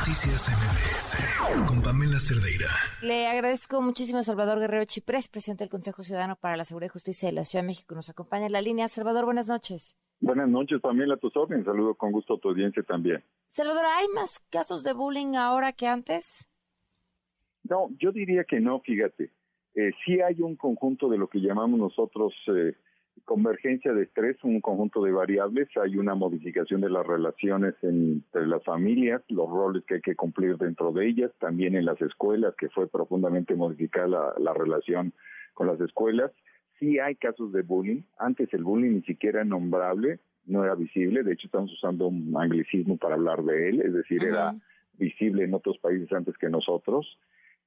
Noticias MBS con Pamela Cerdeira. Le agradezco muchísimo a Salvador Guerrero Chiprés, presidente del Consejo Ciudadano para la Seguridad y Justicia de la Ciudad de México. Nos acompaña en la línea. Salvador, buenas noches. Buenas noches, Pamela, a tus órdenes. Saludo con gusto a tu audiencia también. Salvador, ¿hay más casos de bullying ahora que antes? No, yo diría que no, fíjate. Eh, sí hay un conjunto de lo que llamamos nosotros eh, convergencia de estrés, un conjunto de variables, hay una modificación de las relaciones entre las familias, los roles que hay que cumplir dentro de ellas, también en las escuelas, que fue profundamente modificada la, la relación con las escuelas. Sí hay casos de bullying, antes el bullying ni siquiera nombrable, no era visible, de hecho estamos usando un anglicismo para hablar de él, es decir, era visible en otros países antes que nosotros.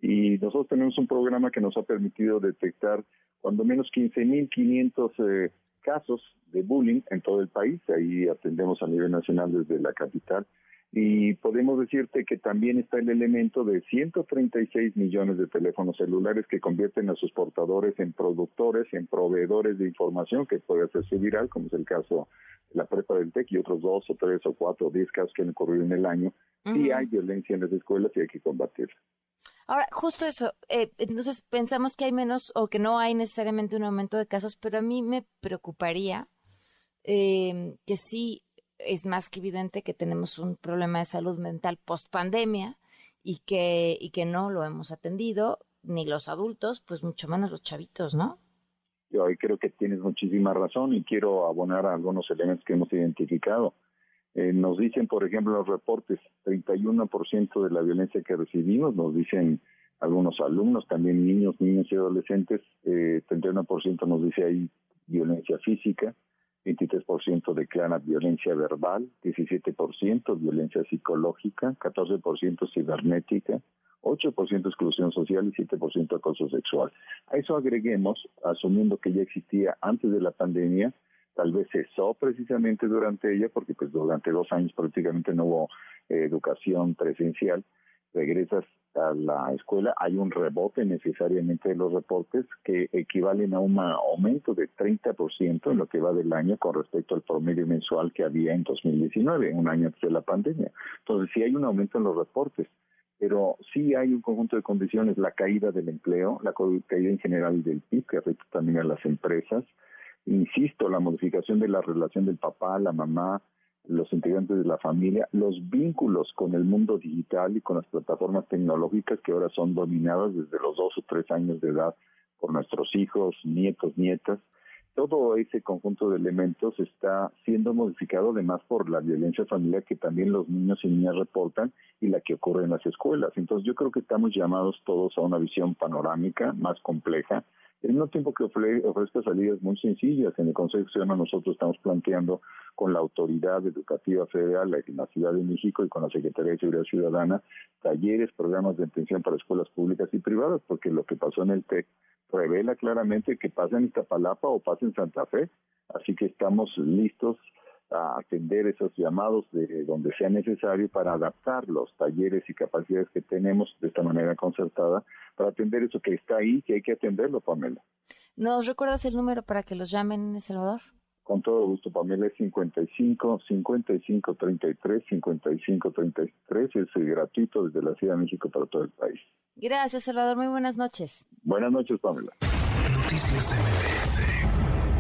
Y nosotros tenemos un programa que nos ha permitido detectar cuando menos 15.500 eh, casos de bullying en todo el país. Ahí atendemos a nivel nacional desde la capital. Y podemos decirte que también está el elemento de 136 millones de teléfonos celulares que convierten a sus portadores en productores, en proveedores de información que puede hacerse viral, como es el caso de la prepa del TEC y otros dos o tres o cuatro o diez casos que han ocurrido en el año. Y hay violencia en las escuelas y hay que combatirla. Ahora, justo eso, eh, entonces pensamos que hay menos o que no hay necesariamente un aumento de casos, pero a mí me preocuparía eh, que sí es más que evidente que tenemos un problema de salud mental post pandemia y que, y que no lo hemos atendido, ni los adultos, pues mucho menos los chavitos, ¿no? Yo creo que tienes muchísima razón y quiero abonar algunos elementos que hemos identificado. Eh, nos dicen, por ejemplo, los reportes, 31% de la violencia que recibimos, nos dicen algunos alumnos, también niños, niños y adolescentes, eh, 31% nos dice ahí violencia física, 23% declara violencia verbal, 17% violencia psicológica, 14% cibernética, 8% exclusión social y 7% acoso sexual. A eso agreguemos, asumiendo que ya existía antes de la pandemia, tal vez cesó precisamente durante ella, porque pues durante dos años prácticamente no hubo eh, educación presencial, regresas a la escuela, hay un rebote necesariamente de los reportes que equivalen a un aumento de 30% en lo que va del año con respecto al promedio mensual que había en 2019, un año antes de la pandemia. Entonces sí hay un aumento en los reportes, pero sí hay un conjunto de condiciones, la caída del empleo, la caída en general del PIB que afecta también a las empresas, insisto, la modificación de la relación del papá, la mamá, los integrantes de la familia, los vínculos con el mundo digital y con las plataformas tecnológicas que ahora son dominadas desde los dos o tres años de edad por nuestros hijos, nietos, nietas. Todo ese conjunto de elementos está siendo modificado además por la violencia familiar que también los niños y niñas reportan y la que ocurre en las escuelas. Entonces yo creo que estamos llamados todos a una visión panorámica más compleja en mismo tiempo que ofrezca salidas muy sencillas. En el Consejo Ciudadano nosotros estamos planteando con la Autoridad Educativa Federal en la Ciudad de México y con la Secretaría de Seguridad Ciudadana talleres, programas de atención para escuelas públicas y privadas, porque lo que pasó en el TEC revela claramente que pasa en Iztapalapa o pasa en Santa Fe. Así que estamos listos a atender esos llamados de donde sea necesario para adaptar los talleres y capacidades que tenemos de esta manera concertada para atender eso que está ahí, que hay que atenderlo, Pamela. ¿Nos recuerdas el número para que los llamen, Salvador? Con todo gusto, Pamela, es 55 55 33 55 33, es gratuito desde la Ciudad de México para todo el país. Gracias, Salvador, muy buenas noches. Buenas noches, Pamela. Noticias MBS